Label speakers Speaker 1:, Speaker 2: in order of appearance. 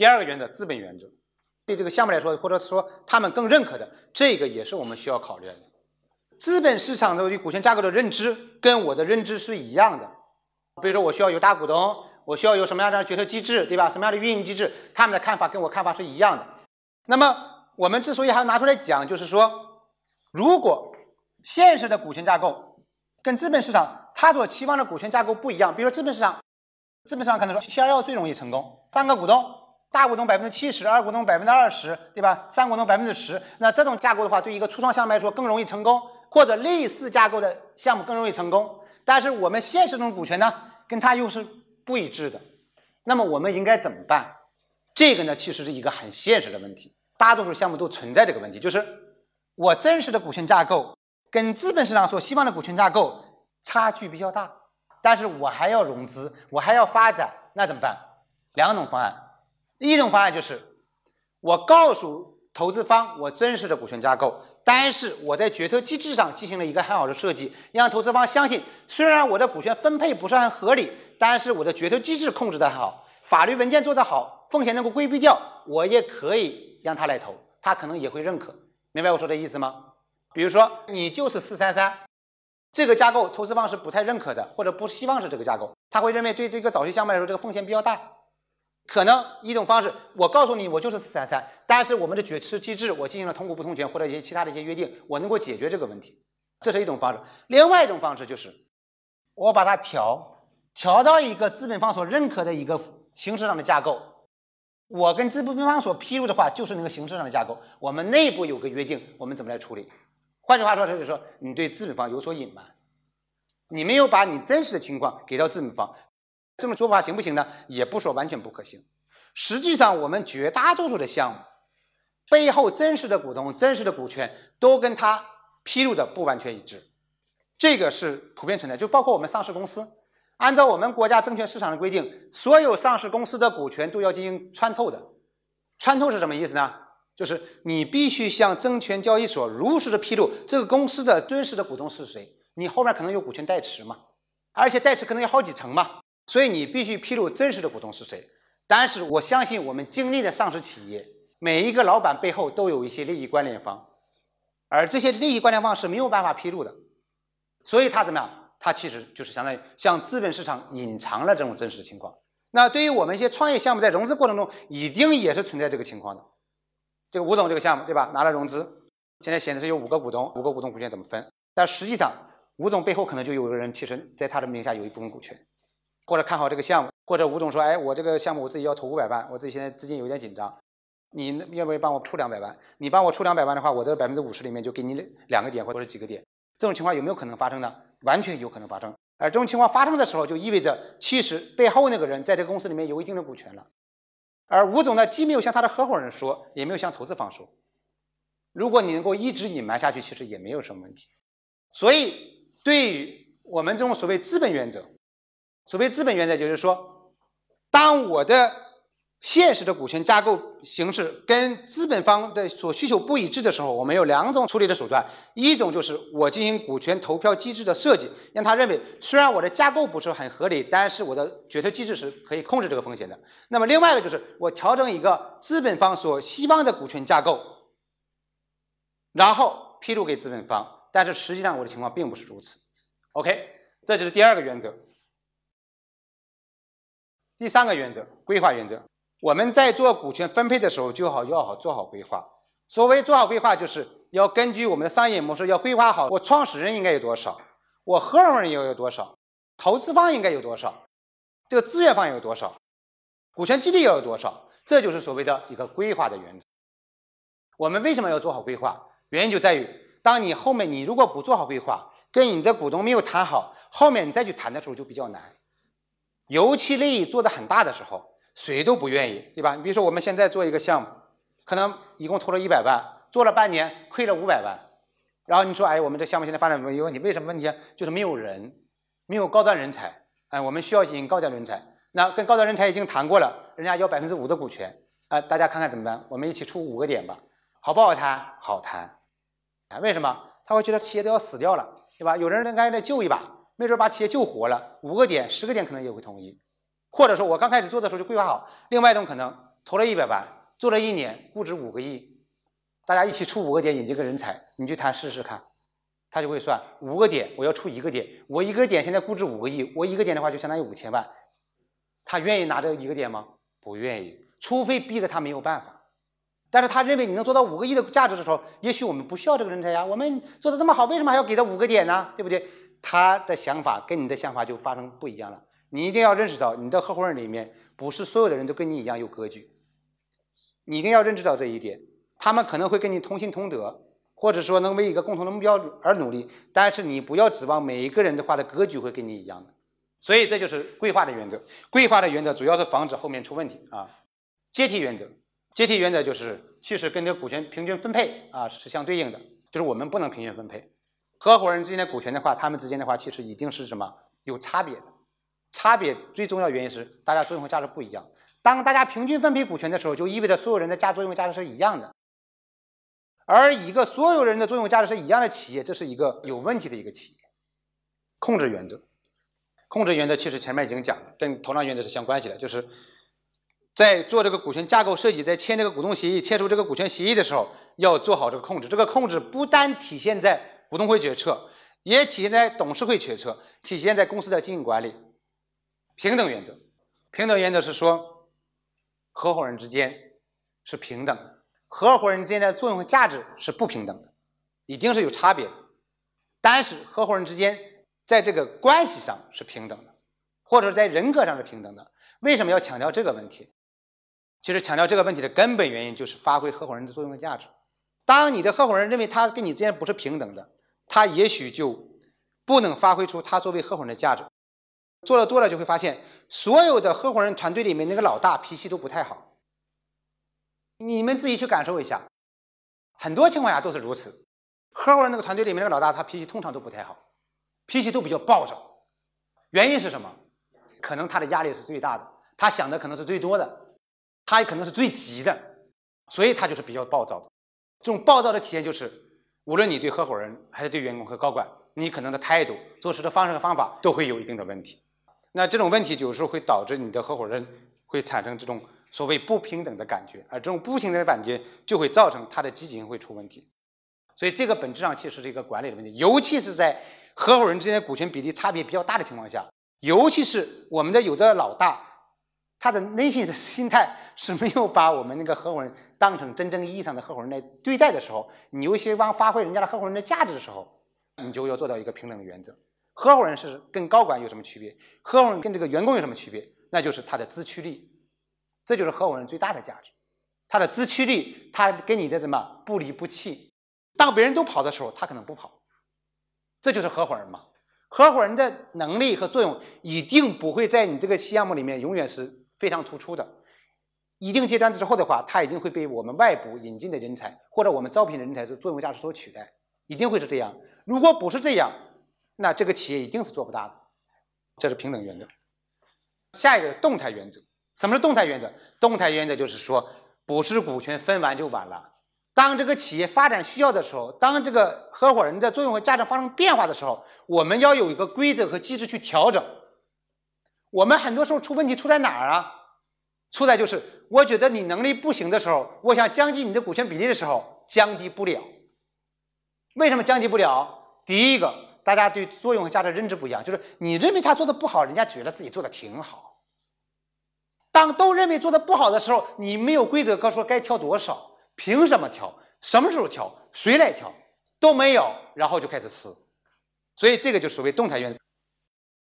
Speaker 1: 第二个原则，资本原则，对这个项目来说，或者说他们更认可的，这个也是我们需要考虑的。资本市场的对股权架构的认知跟我的认知是一样的。比如说，我需要有大股东，我需要有什么样的决策机制，对吧？什么样的运营机制？他们的看法跟我看法是一样的。那么，我们之所以还要拿出来讲，就是说，如果现实的股权架构跟资本市场他所期望的股权架构不一样，比如说资本市场，资本市场可能说七二幺最容易成功，三个股东，大股东百分之七十，二股东百分之二十，对吧？三股东百分之十，那这种架构的话，对一个初创项目来说更容易成功，或者类似架构的项目更容易成功。但是我们现实中股权呢，跟它又是不一致的，那么我们应该怎么办？这个呢，其实是一个很现实的问题，大多数项目都存在这个问题，就是我真实的股权架构跟资本市场所希望的股权架构差距比较大，但是我还要融资，我还要发展，那怎么办？两种方案，一种方案就是我告诉投资方我真实的股权架构。但是我在决策机制上进行了一个很好的设计，让投资方相信，虽然我的股权分配不是很合理，但是我的决策机制控制的很好，法律文件做得好，风险能够规避掉，我也可以让他来投，他可能也会认可。明白我说的意思吗？比如说你就是四三三，这个架构投资方是不太认可的，或者不希望是这个架构，他会认为对这个早期项目来说这个风险比较大。可能一种方式，我告诉你，我就是四三三，但是我们的决策机制，我进行了同股不同权或者一些其他的一些约定，我能够解决这个问题，这是一种方式。另外一种方式就是，我把它调调到一个资本方所认可的一个形式上的架构，我跟资本方所披露的话就是那个形式上的架构，我们内部有个约定，我们怎么来处理？换句话说，就是说你对资本方有所隐瞒，你没有把你真实的情况给到资本方。这种做法行不行呢？也不说完全不可行。实际上，我们绝大多数的项目背后真实的股东、真实的股权都跟他披露的不完全一致，这个是普遍存在。就包括我们上市公司，按照我们国家证券市场的规定，所有上市公司的股权都要进行穿透的。穿透是什么意思呢？就是你必须向证券交易所如实的披露这个公司的真实的股东是谁，你后面可能有股权代持嘛，而且代持可能有好几层嘛。所以你必须披露真实的股东是谁，但是我相信我们经历的上市企业，每一个老板背后都有一些利益关联方，而这些利益关联方是没有办法披露的，所以他怎么样？他其实就是相当于向资本市场隐藏了这种真实的情况。那对于我们一些创业项目，在融资过程中一定也是存在这个情况的。这个吴总这个项目对吧？拿了融资，现在显示是有五个股东，五个股东股权怎么分？但实际上吴总背后可能就有个人，其实在他的名下有一部分股权。或者看好这个项目，或者吴总说：“哎，我这个项目我自己要投五百万，我自己现在资金有点紧张，你要不要帮我出两百万？你帮我出两百万的话，我这百分之五十里面就给你两个点或者几个点。这种情况有没有可能发生呢？完全有可能发生。而这种情况发生的时候，就意味着其实背后那个人在这个公司里面有一定的股权了。而吴总呢，既没有向他的合伙人说，也没有向投资方说。如果你能够一直隐瞒下去，其实也没有什么问题。所以，对于我们这种所谓资本原则。所谓资本原则，就是说，当我的现实的股权架构形式跟资本方的所需求不一致的时候，我们有两种处理的手段：一种就是我进行股权投票机制的设计，让他认为虽然我的架构不是很合理，但是我的决策机制是可以控制这个风险的；那么另外一个就是我调整一个资本方所希望的股权架构，然后披露给资本方，但是实际上我的情况并不是如此。OK，这就是第二个原则。第三个原则，规划原则。我们在做股权分配的时候，就好要好做好规划。所谓做好规划，就是要根据我们的商业模式，要规划好我创始人应该有多少，我合伙人要有多少，投资方应该有多少，这个资源方有多少，股权激励要有多少，这就是所谓的一个规划的原则。我们为什么要做好规划？原因就在于，当你后面你如果不做好规划，跟你的股东没有谈好，后面你再去谈的时候就比较难。尤其利益做得很大的时候，谁都不愿意，对吧？你比如说我们现在做一个项目，可能一共投了一百万，做了半年亏了五百万，然后你说，哎，我们这项目现在发展有问题，为什么问题？就是没有人，没有高端人才，哎，我们需要引高端人才。那跟高端人才已经谈过了，人家要百分之五的股权，啊，大家看看怎么办？我们一起出五个点吧，好不好谈？好谈，啊，为什么？他会觉得企业都要死掉了，对吧？有人应该来救一把。没准把企业救活了，五个点、十个点可能也会同意，或者说我刚开始做的时候就规划好。另外一种可能，投了一百万，做了一年，估值五个亿，大家一起出五个点引进个人才，你去谈试试看，他就会算五个点，我要出一个点，我一个点现在估值五个亿，我一个点的话就相当于五千万，他愿意拿这一个点吗？不愿意，除非逼得他没有办法。但是他认为你能做到五个亿的价值的时候，也许我们不需要这个人才呀。我们做的这么好，为什么还要给他五个点呢？对不对？他的想法跟你的想法就发生不一样了。你一定要认识到，你的合伙人里面不是所有的人都跟你一样有格局。你一定要认知到这一点。他们可能会跟你同心同德，或者说能为一个共同的目标而努力。但是你不要指望每一个人的话的格局会跟你一样的。所以这就是规划的原则。规划的原则主要是防止后面出问题啊。阶梯原则。阶梯原则就是，其实跟这股权平均分配啊是相对应的，就是我们不能平均分配。合伙人之间的股权的话，他们之间的话其实一定是什么有差别的。差别最重要的原因是大家作用和价值不一样。当大家平均分配股权的时候，就意味着所有人的价作用价值是一样的。而一个所有人的作用价值是一样的企业，这是一个有问题的一个企业。控制原则，控制原则其实前面已经讲了，跟投量原则是相关系的，就是。在做这个股权架构设计，在签这个股东协议、签署这个股权协议的时候，要做好这个控制。这个控制不单体现在股东会决策，也体现在董事会决策，体现在公司的经营管理。平等原则，平等原则是说，合伙人之间是平等的，合伙人之间的作用和价值是不平等的，一定是有差别的。但是合伙人之间在这个关系上是平等的，或者在人格上是平等的。为什么要强调这个问题？其实强调这个问题的根本原因就是发挥合伙人的作用和价值。当你的合伙人认为他跟你之间不是平等的，他也许就不能发挥出他作为合伙人的价值。做的多了就会发现，所有的合伙人团队里面那个老大脾气都不太好。你们自己去感受一下，很多情况下都是如此。合伙人那个团队里面那个老大，他脾气通常都不太好，脾气都比较暴躁。原因是什么？可能他的压力是最大的，他想的可能是最多的。他也可能是最急的，所以他就是比较暴躁的。这种暴躁的体现就是，无论你对合伙人还是对员工和高管，你可能的态度、做事的方式和方法都会有一定的问题。那这种问题有时候会导致你的合伙人会产生这种所谓不平等的感觉，而这种不平等的感觉就会造成他的积极性会出问题。所以这个本质上其实是一个管理的问题，尤其是在合伙人之间的股权比例差别比较大的情况下，尤其是我们的有的老大。他的内心的心态是没有把我们那个合伙人当成真正意义上的合伙人来对待的时候，你又希望发挥人家的合伙人的价值的时候，你就要做到一个平等的原则。合伙人是跟高管有什么区别？合伙人跟这个员工有什么区别？那就是他的自驱力，这就是合伙人最大的价值。他的自驱力，他跟你的什么不离不弃。当别人都跑的时候，他可能不跑，这就是合伙人嘛。合伙人的能力和作用一定不会在你这个项目里面永远是。非常突出的，一定阶段之后的话，它一定会被我们外部引进的人才或者我们招聘的人才的作用价值所取代，一定会是这样。如果不是这样，那这个企业一定是做不大的。这是平等原则。下一个动态原则，什么是动态原则？动态原则就是说，不是股权分完就完了。当这个企业发展需要的时候，当这个合伙人的作用和价值发生变化的时候，我们要有一个规则和机制去调整。我们很多时候出问题出在哪儿啊？出在就是我觉得你能力不行的时候，我想降低你的股权比例的时候，降低不了。为什么降低不了？第一个，大家对作用和价值认知不一样，就是你认为他做的不好，人家觉得自己做的挺好。当都认为做的不好的时候，你没有规则告诉该调多少，凭什么调？什么时候调？谁来调？都没有，然后就开始撕。所以这个就所谓动态原则。